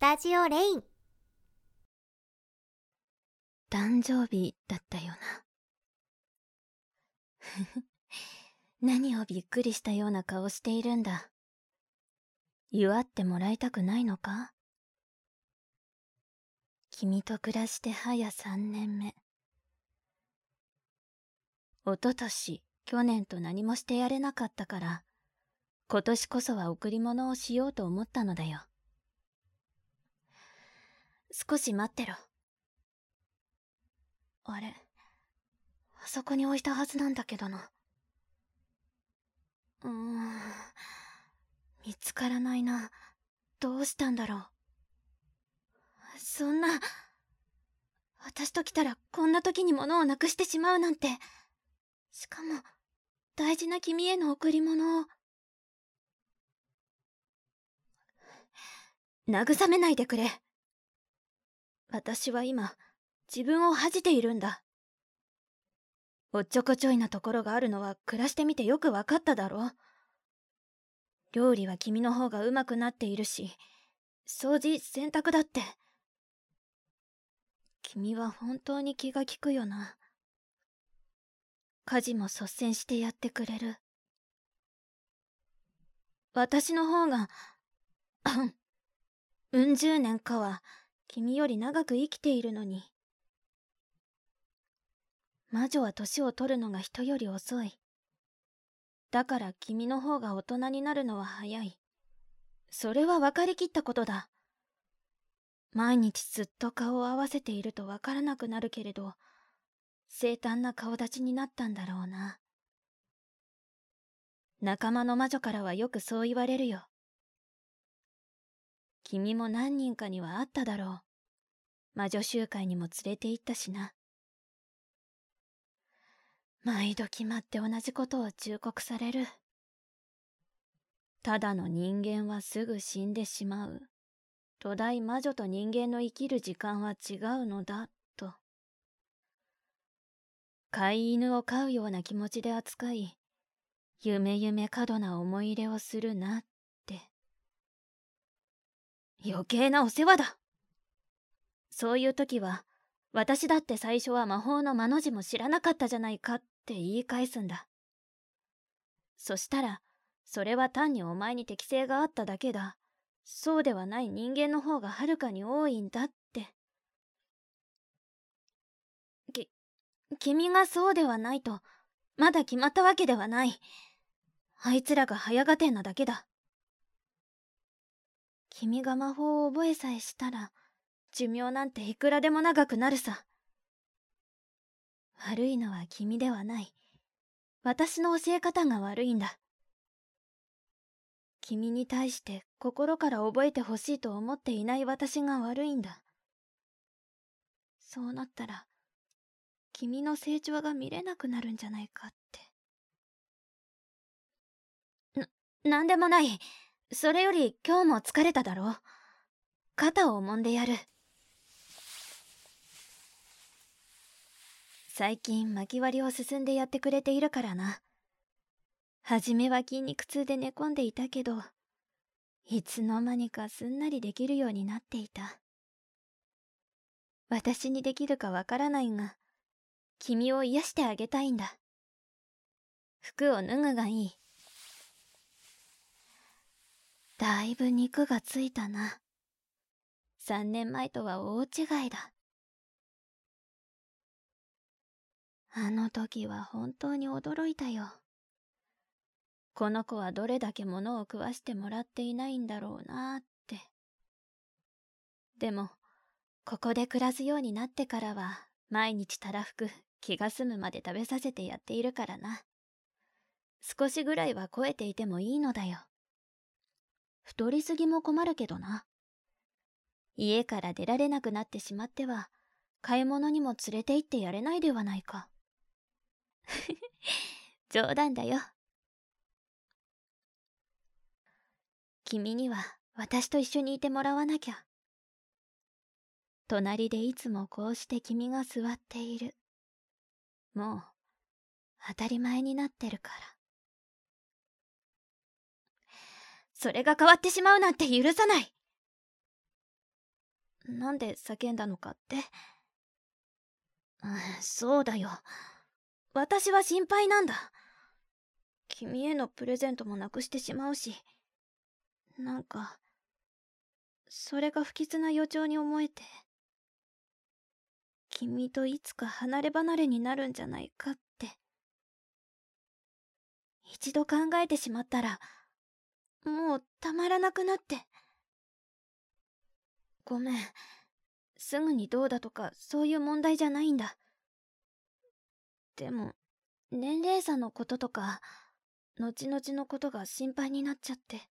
タジオレイン。誕生日だったよな。何をびっくりしたような顔しているんだ。祝ってもらいたくないのか？君と暮らして早3年目。おととし去年と何もしてやれなかったから今年こそは贈り物をしようと思ったのだよ。少し待ってろ。あれあそこに置いたはずなんだけどな。うーん。見つからないな。どうしたんだろう。そんな私と来たらこんな時に物をなくしてしまうなんて。しかも大事な君への贈り物を。慰めないでくれ。私は今自分を恥じているんだ。おっちょこちょいなところがあるのは暮らしてみてよくわかっただろ料理は君の方がうまくなっているし掃除洗濯だって。君は本当に気が利くよな。家事も率先してやってくれる。私の方がうん十年かは君より長く生きているのに。魔女は年を取るのが人より遅い。だから君の方が大人になるのは早い。それは分かりきったことだ。毎日ずっと顔を合わせていると分からなくなるけれど生誕な顔立ちになったんだろうな。仲間の魔女からはよくそう言われるよ。君も何人かにはあっただろう。魔女集会にも連れて行ったしな。毎度決まって同じことを忠告される。ただの人間はすぐ死んでしまう。巨大魔女と人間の生きる時間は違うのだと。飼い犬を飼うような気持ちで扱い夢夢過度な思い入れをするなって余計なお世話だそういう時は私だって最初は魔法の魔の字も知らなかったじゃないかって言い返すんだそしたらそれは単にお前に適性があっただけだそうではない人間の方がはるかに多いんだって。き、君がそうではないと、まだ決まったわけではない。あいつらが早合点なだけだ。君が魔法を覚えさえしたら、寿命なんていくらでも長くなるさ。悪いのは君ではない。私の教え方が悪いんだ。君に対して心から覚えてほしいと思っていない私が悪いんだ。そうなったら、君の成長が見れなくなるんじゃないかって。な、なんでもない。それより今日も疲れただろう。肩を揉んでやる。最近巻き割りを進んでやってくれているからな。はじめは筋肉痛で寝込んでいたけど、いつの間にかすんなりできるようになっていた。私にできるかわからないが、君を癒してあげたいんだ。服を脱ぐがいい。だいぶ肉がついたな。三年前とは大違いだ。あの時は本当に驚いたよ。この子はどれだけ物を食わしてもらっていないんだろうなって。でも、ここで暮らすようになってからは、毎日たらふく気が済むまで食べさせてやっているからな。少しぐらいは超えていてもいいのだよ。太りすぎも困るけどな。家から出られなくなってしまっては、買い物にも連れて行ってやれないではないか。冗談だよ。君には私と一緒にいてもらわなきゃ。隣でいつもこうして君が座っている。もう、当たり前になってるから。それが変わってしまうなんて許さないなんで叫んだのかって？うんそうだよ。私は心配なんだ。君へのプレゼントもなくしてしまうし、なんか、それが不吉な予兆に思えて、君といつか離れ離れになるんじゃないかって。一度考えてしまったら、もうたまらなくなって。ごめん。すぐにどうだとかそういう問題じゃないんだ。でも、年齢差のこととか、後々のことが心配になっちゃって。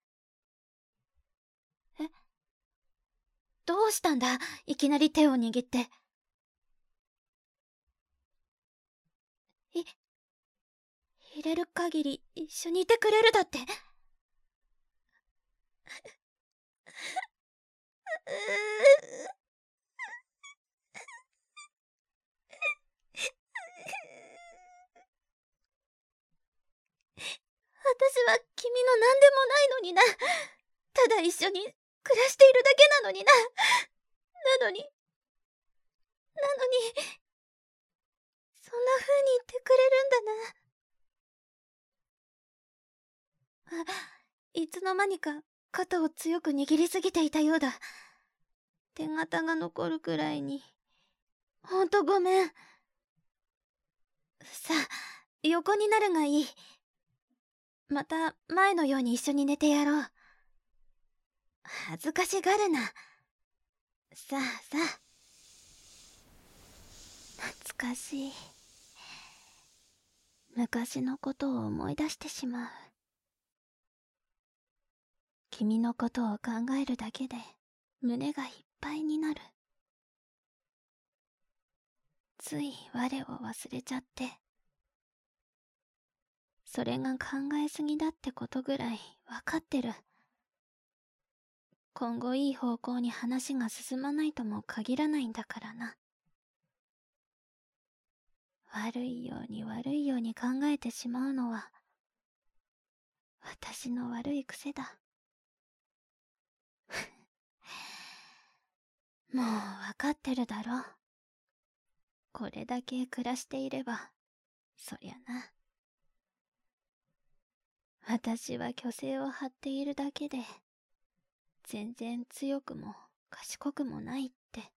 え？どうしたんだ？いきなり手を握って。い、入れる限り一緒にいてくれるだって。私は君の何でもないのにな。ただ一緒に暮らしているだけなのにな。なのに、なのに、そんな風に言ってくれるんだな。あ、いつの間にか肩を強く握りすぎていたようだ。手形が残るくらいに。ほんとごめん。さあ、横になるがいい。また前のように一緒に寝てやろう。恥ずかしがるな。さあさあ。懐かしい。昔のことを思い出してしまう。君のことを考えるだけで胸がいっぱいになる。つい我を忘れちゃって。それが考えすぎだってことぐらいわかってる。今後いい方向に話が進まないとも限らないんだからな。悪いように悪いように考えてしまうのは、私の悪い癖だ。もうわかってるだろ。これだけ暮らしていれば、そりゃな。私は虚勢を張っているだけで、全然強くも賢くもないって。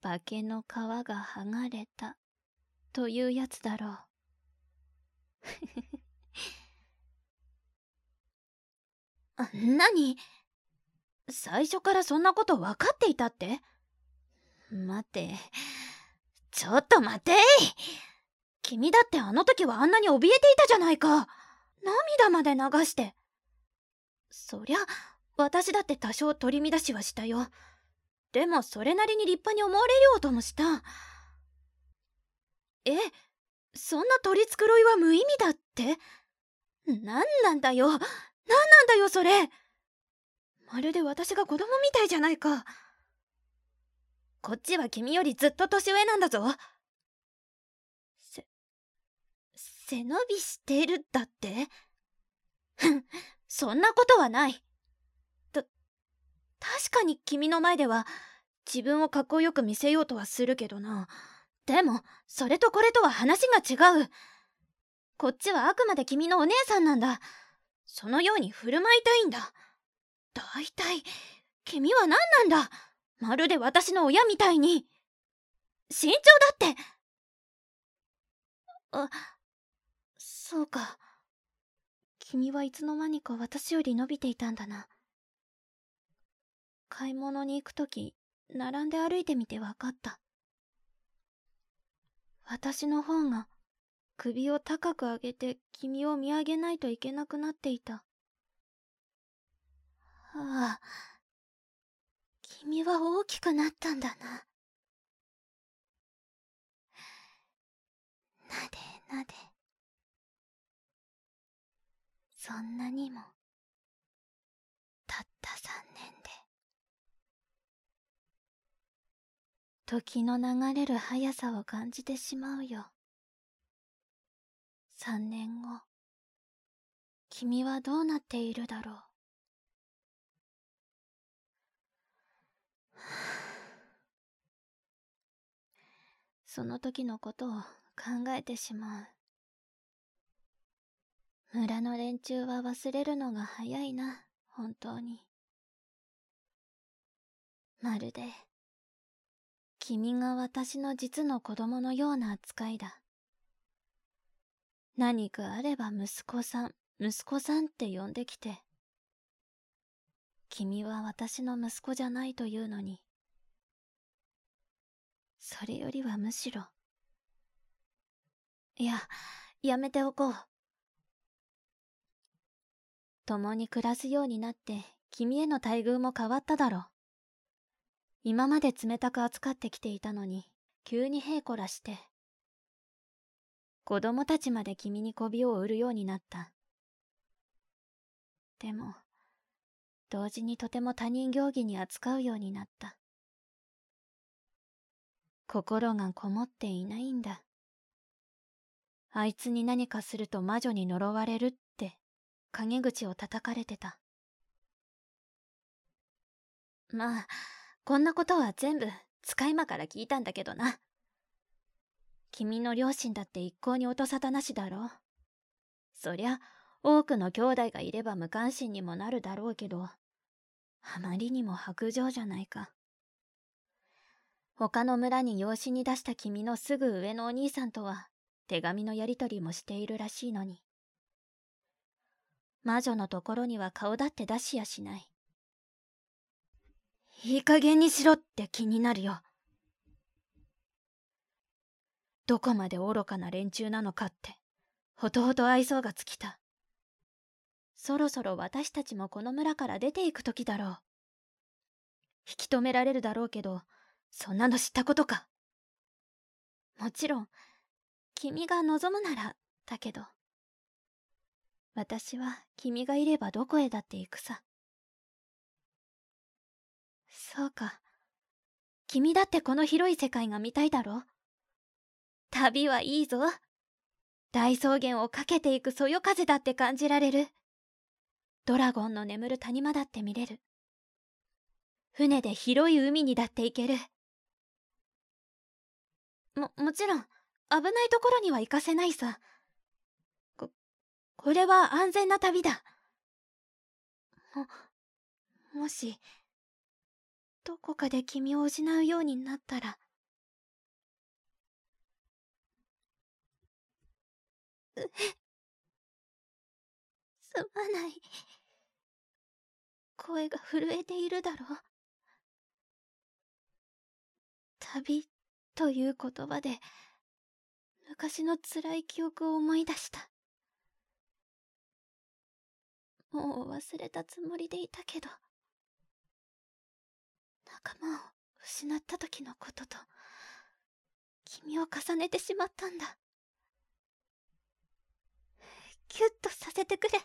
化けの皮が剥がれた、というやつだろう。ふふふあ、何？最初からそんなこと分かっていたって？待って。ちょっと待て君だってあの時はあんなに怯えていたじゃないか。涙まで流して。そりゃ、私だって多少取り乱しはしたよ。でもそれなりに立派に思われようともした。え、そんな取り繕いは無意味だって？何なんだよ。何なんだよそれ。まるで私が子供みたいじゃないか。こっちは君よりずっと年上なんだぞせ。背伸びしてるだって？ふんそんなことはない。た、確かに君の前では自分をかっこよく見せようとはするけどな。でも、それとこれとは話が違う。こっちはあくまで君のお姉さんなんだ。そのように振る舞いたいんだ。だいたい、君は何なんだ？まるで私の親みたいに。身長だって。あ、そうか。君はいつの間にか私より伸びていたんだな。買い物に行くとき、並んで歩いてみて分かった。私の方が首を高く上げて君を見上げないといけなくなっていた。ああ、君は大きくなったんだな。なでなで。そんなにも、たった三年で。時の流れる速さを感じてしまうよ。三年後、君はどうなっているだろう。その時のことを考えてしまう。村の連中は忘れるのが早いな、本当に。まるで、君が私の実の子供のような扱いだ。何かあれば息子さん、息子さんって呼んできて、君は私の息子じゃないというのに。それよりはむしろ。いや、やめておこう。共に暮らすようになって、君への待遇も変わっただろう。今まで冷たく扱ってきていたのに、急にへいこらして。子供たちまで君に媚びを売るようになった。でも、同時にとても他人行儀に扱うようになった。心がこもっていないんだ。あいつに何かすると魔女に呪われるって、陰口を叩かれてた。まあ、こんなことは全部使い魔から聞いたんだけどな。君の両親だって一向に音沙汰なしだろ。そりゃ、多くの兄弟がいれば無関心にもなるだろうけど、あまりにも白状じゃないか。他の村に養子に出した君のすぐ上のお兄さんとは手紙のやりとりもしているらしいのに。魔女のところには顔だって出しやしない。いい加減にしろって気になるよ。どこまで愚かな連中なのかって、ほとほと愛想が尽きた。そろそろ私たちもこの村から出ていく時だろう。引き止められるだろうけど、そんなの知ったことか。もちろん、君が望むなら、だけど。私は君がいればどこへだって行くさ。そうか。君だってこの広い世界が見たいだろ旅はいいぞ。大草原を駆けていくそよ風だって感じられる。ドラゴンの眠る谷間だって見れる。船で広い海にだって行ける。も、もちろん、危ないところには行かせないさ。こ、これは安全な旅だ。も、もし、どこかで君を失うようになったら。う、すまない。声が震えているだろう。旅という言葉で、昔の辛い記憶を思い出した。もう忘れたつもりでいたけど、仲間を失った時のことと、君を重ねてしまったんだ。キュッとさせてくれ。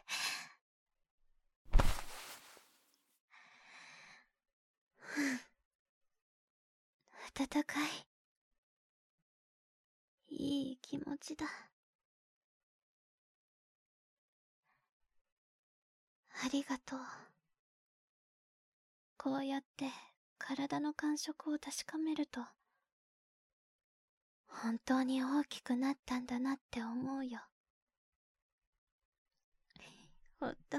暖かい。いい気持ちだ。ありがとう。こうやって体の感触を確かめると、本当に大きくなったんだなって思うよ。ほんと、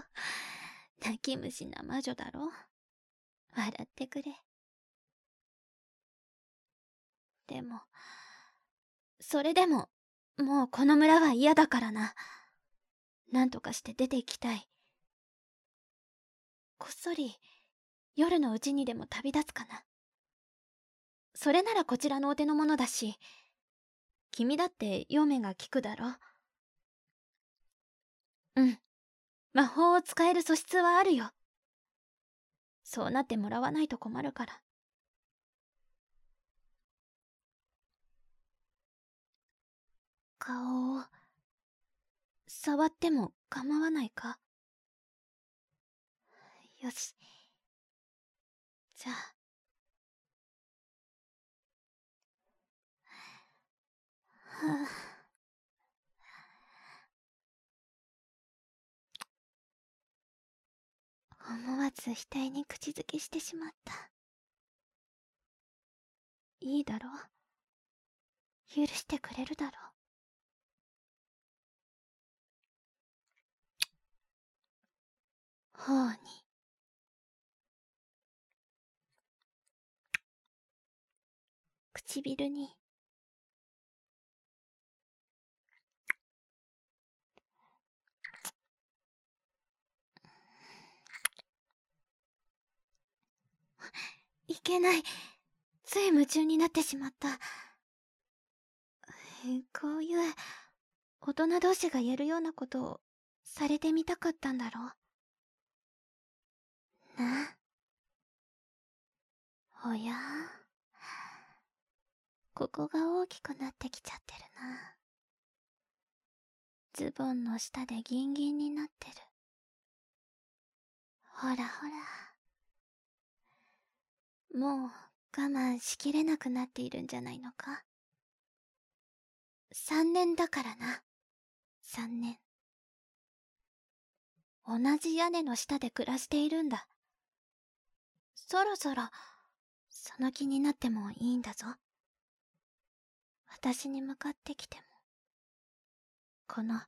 泣き虫な魔女だろ？笑ってくれ。でも、それでも、もうこの村は嫌だからな。なんとかして出て行きたい。こっそり、夜のうちにでも旅立つかな。それならこちらのお手の物だし、君だって読めが効くだろ？うん。魔法を使える素質はあるよ。そうなってもらわないと困るから。顔を、触っても構わないか？よし。じゃあ。はあ、思わず額に口づけしてしまった。いいだろ？う許してくれるだろ？う。頬に唇にいけない。つい夢中になってしまった。こういう、大人同士がやるようなことをされてみたかったんだろう。な？おや？ここが大きくなってきちゃってるな。ズボンの下でギンギンになってる。ほらほら。もう我慢しきれなくなっているんじゃないのか？三年だからな。三年。同じ屋根の下で暮らしているんだ。そろそろ、その気になってもいいんだぞ。私に向かってきても。この、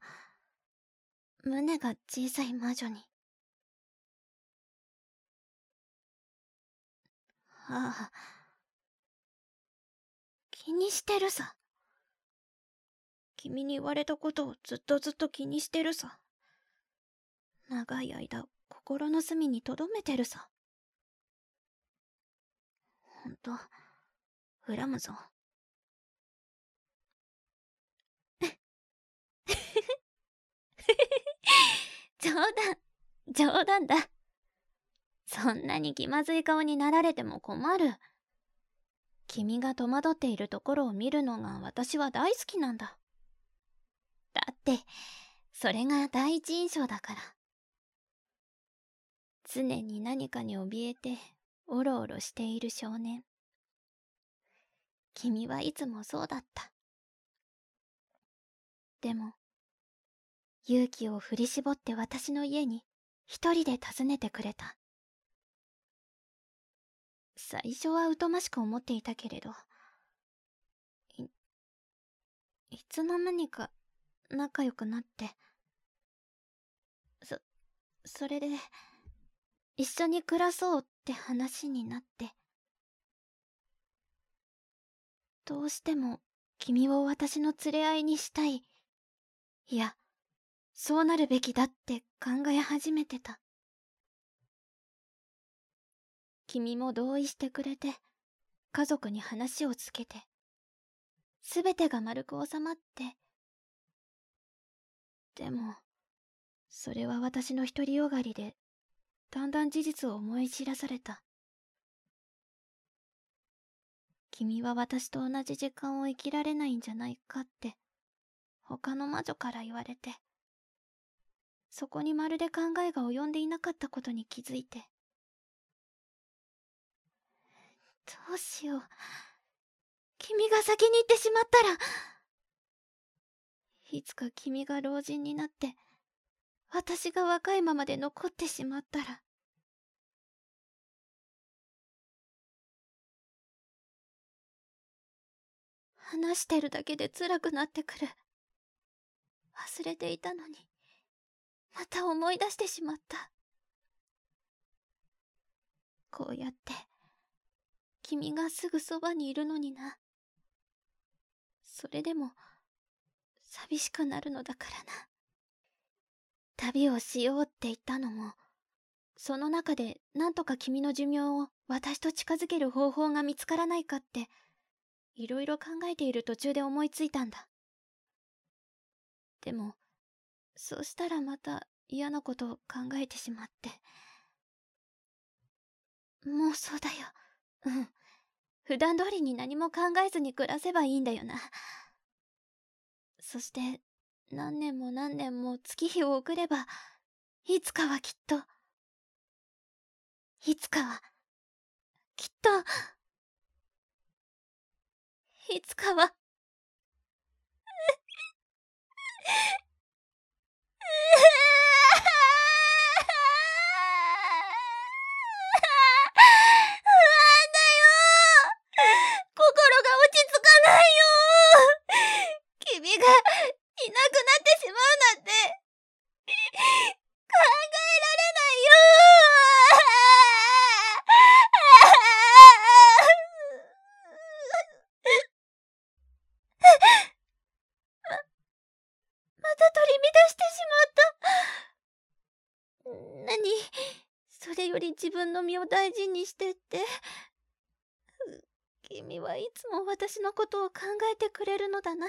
胸が小さい魔女に。ああ。気にしてるさ。君に言われたことをずっとずっと気にしてるさ。長い間、心の隅に留めてるさ。ほんと、恨むぞ。冗談、冗談だ。そんなに気まずい顔になられても困る。君が戸惑っているところを見るのが私は大好きなんだ。だって、それが第一印象だから。常に何かに怯えて、おろおろしている少年。君はいつもそうだった。でも、勇気を振り絞って私の家に一人で訪ねてくれた。最初は疎ましく思っていたけれど、い、いつの間にか仲良くなって、そ、それで、一緒に暮らそうって話になって、どうしても君を私の連れ合いにしたい。いや、そうなるべきだって考え始めてた。君も同意してくれて、家族に話をつけて、すべてが丸く収まって、でも、それは私の独りよがりで、だんだん事実を思い知らされた。君は私と同じ時間を生きられないんじゃないかって、他の魔女から言われて、そこにまるで考えが及んでいなかったことに気づいて。どうしよう。君が先に行ってしまったら、いつか君が老人になって、私が若いままで残ってしまったら。話してるだけで辛くなってくる。忘れていたのに、また思い出してしまった。こうやって、君がすぐそばにいるのにな。それでも、寂しくなるのだからな。旅をしようって言ったのも、その中でなんとか君の寿命を私と近づける方法が見つからないかって、いろいろ考えている途中で思いついたんだ。でも、そうしたらまた嫌なことを考えてしまって。もうそうだよ。うん。普段通りに何も考えずに暮らせばいいんだよな。そして、何年も何年も月日を送れば、いつかはきっと、いつかは、きっと、いつかは、がいなくなってしまうなんて、考えられないよ ま、また取り乱してしまった。何？それより自分の身を大事にしてって。君はいつも私のことを考えてくれるのだな。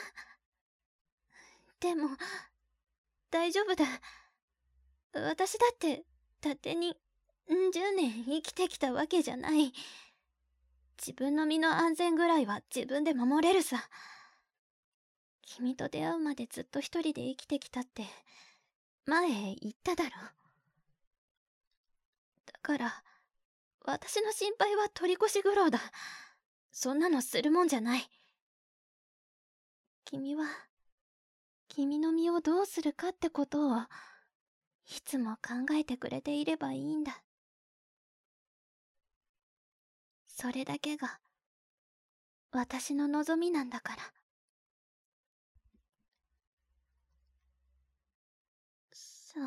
でも、大丈夫だ。私だって、勝手に、ん十年生きてきたわけじゃない。自分の身の安全ぐらいは自分で守れるさ。君と出会うまでずっと一人で生きてきたって、前言っただろ。だから、私の心配は取り越し苦労だ。そんなのするもんじゃない。君は、君の身をどうするかってことを、いつも考えてくれていればいいんだ。それだけが、私の望みなんだから。そ、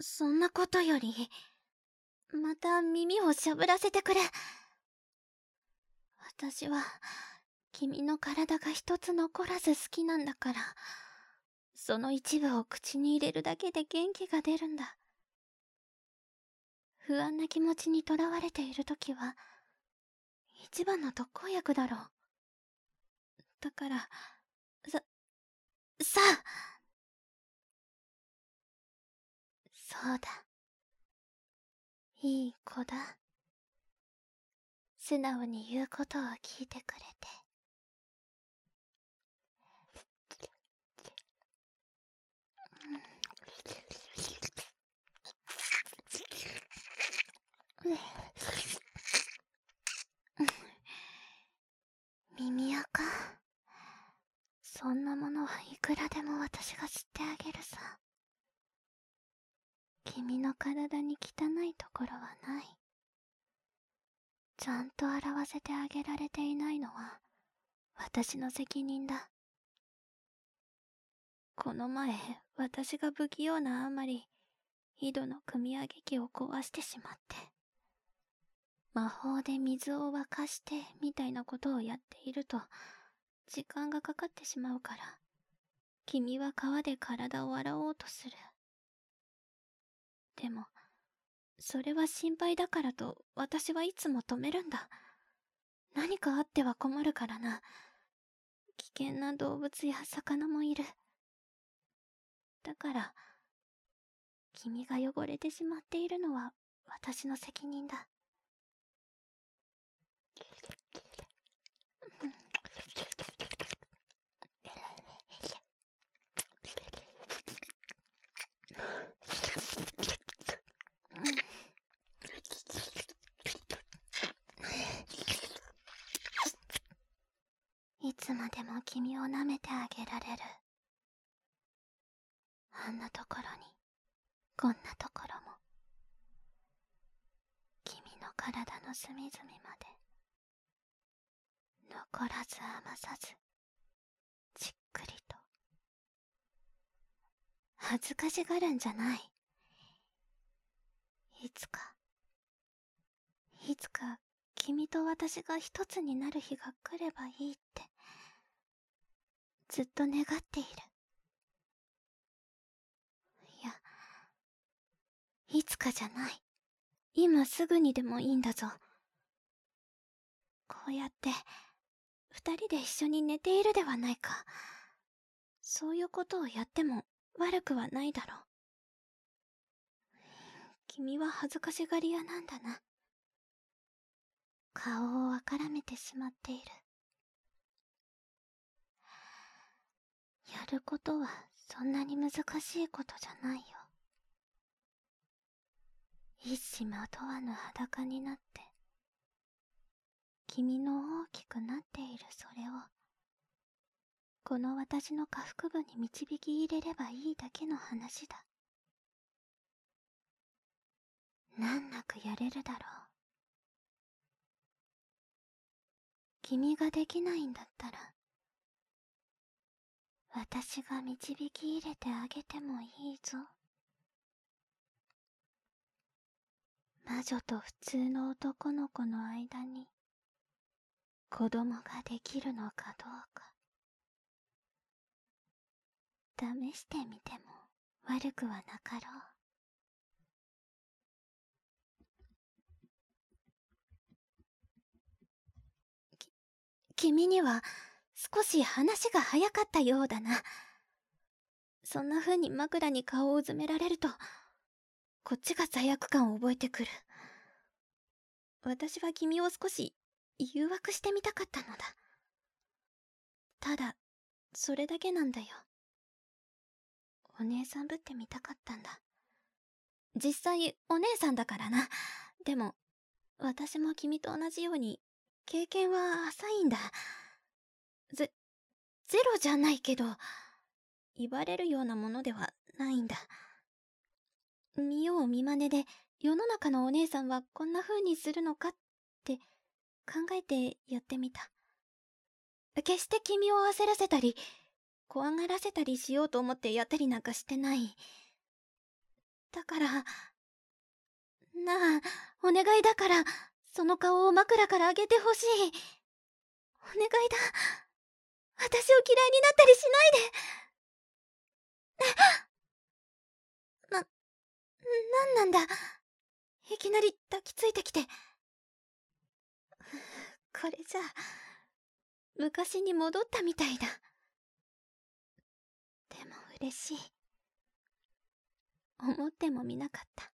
そんなことより、また耳をしゃぶらせてくれ。私は、君の体が一つ残らず好きなんだから、その一部を口に入れるだけで元気が出るんだ。不安な気持ちにとらわれているときは、一番の特効薬だろう。だから、さ、さあそうだ。いい子だ。素直に言うことを聞いてくれて。耳垢そんなものはいくらでも私が吸ってあげるさ。君の体に汚いところはない。ちゃんと洗わせてあげられていないのは、私の責任だ。この前、私が不器用なあまり、井戸の汲み上げ機を壊してしまって。魔法で水を沸かしてみたいなことをやっていると、時間がかかってしまうから、君は川で体を洗おうとする。でも、それは心配だからと私はいつも止めるんだ。何かあっては困るからな。危険な動物や魚もいる。だから、君が汚れてしまっているのは私の責任だ。いつまでも君を舐めてあげられる。あんなところに、こんなところも。君の体の隅々まで。残らず余さず、じっくりと。恥ずかしがるんじゃない。いつか、いつか君と私が一つになる日が来ればいいって、ずっと願っている。いや、いつかじゃない。今すぐにでもいいんだぞ。こうやって、二人で一緒に寝ているではないか。そういうことをやっても悪くはないだろう。君は恥ずかしがり屋なんだな。顔をあからめてしまっている。やることはそんなに難しいことじゃないよ。一糸まとわぬ裸になって、君の大きくなっているそれを、この私の下腹部に導き入れればいいだけの話だ。難なくやれるだろう。君ができないんだったら、私が導き入れてあげてもいいぞ。魔女と普通の男の子の間に子供ができるのかどうか試してみても悪くはなかろう。君には少し話が早かったようだな。そんな風に枕に顔をうずめられると、こっちが罪悪感を覚えてくる。私は君を少し誘惑してみたかったのだ。ただ、それだけなんだよ。お姉さんぶってみたかったんだ。実際、お姉さんだからな。でも、私も君と同じように、経験は浅いんだ。ゼ、ゼロじゃないけど、言われるようなものではないんだ。見よう見まねで、世の中のお姉さんはこんな風にするのかって考えてやってみた。決して君を焦らせたり、怖がらせたりしようと思ってやったりなんかしてない。だから、なあ、お願いだから、その顔を枕からあげてほしい。お願いだ。私を嫌いになったりしないで。な、なんなんだ。いきなり抱きついてきて。これじゃあ、昔に戻ったみたいだ。でも嬉しい。思ってもみなかった。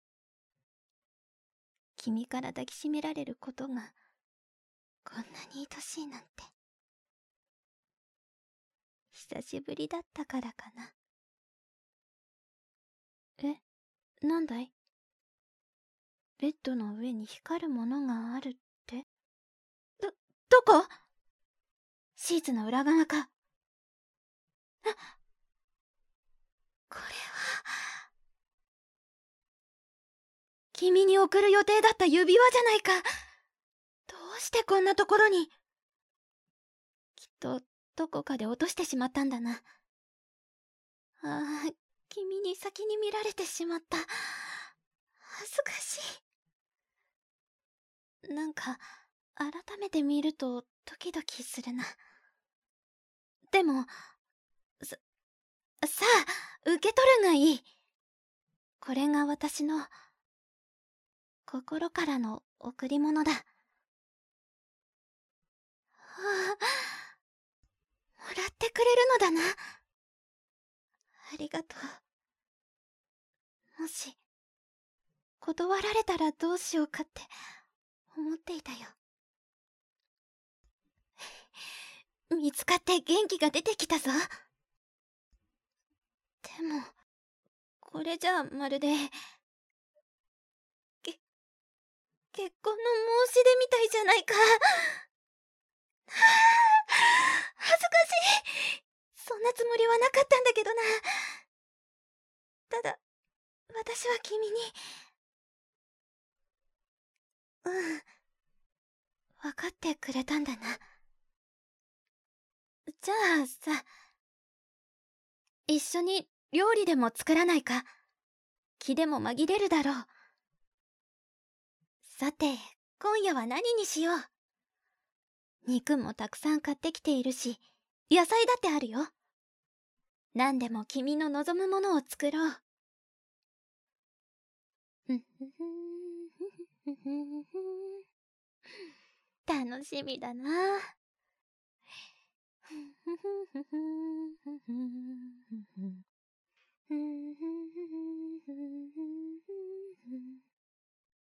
君から抱きしめられることが、こんなに愛しいなんて。久しぶりだったからかな。え、なんだい？ベッドの上に光るものがあるって？ど、どこ？シーツの裏側か。これは、君に送る予定だった指輪じゃないか。どうしてこんなところに？きっと、どこかで落としてしまったんだな。ああ、君に先に見られてしまった。恥ずかしい。なんか、改めて見るとドキドキするな。でも、さ、さあ、受け取るがいい。これが私の、心からの贈り物だ。はあ、もらってくれるのだな。ありがとう。もし、断られたらどうしようかって思っていたよ。見つかって元気が出てきたぞ。でも、これじゃまるで、け、結婚の申し出みたいじゃないか。恥ずかしい。そんなつもりはなかったんだけどな。ただ、私は君に、うん、分かってくれたんだな。じゃあさ、一緒に料理でも作らないか？気でも紛れるだろう。さて、今夜は何にしよう？肉もたくさん買ってきているし、野菜だってあるよ。何でも君の望むものを作ろう。楽しみだな。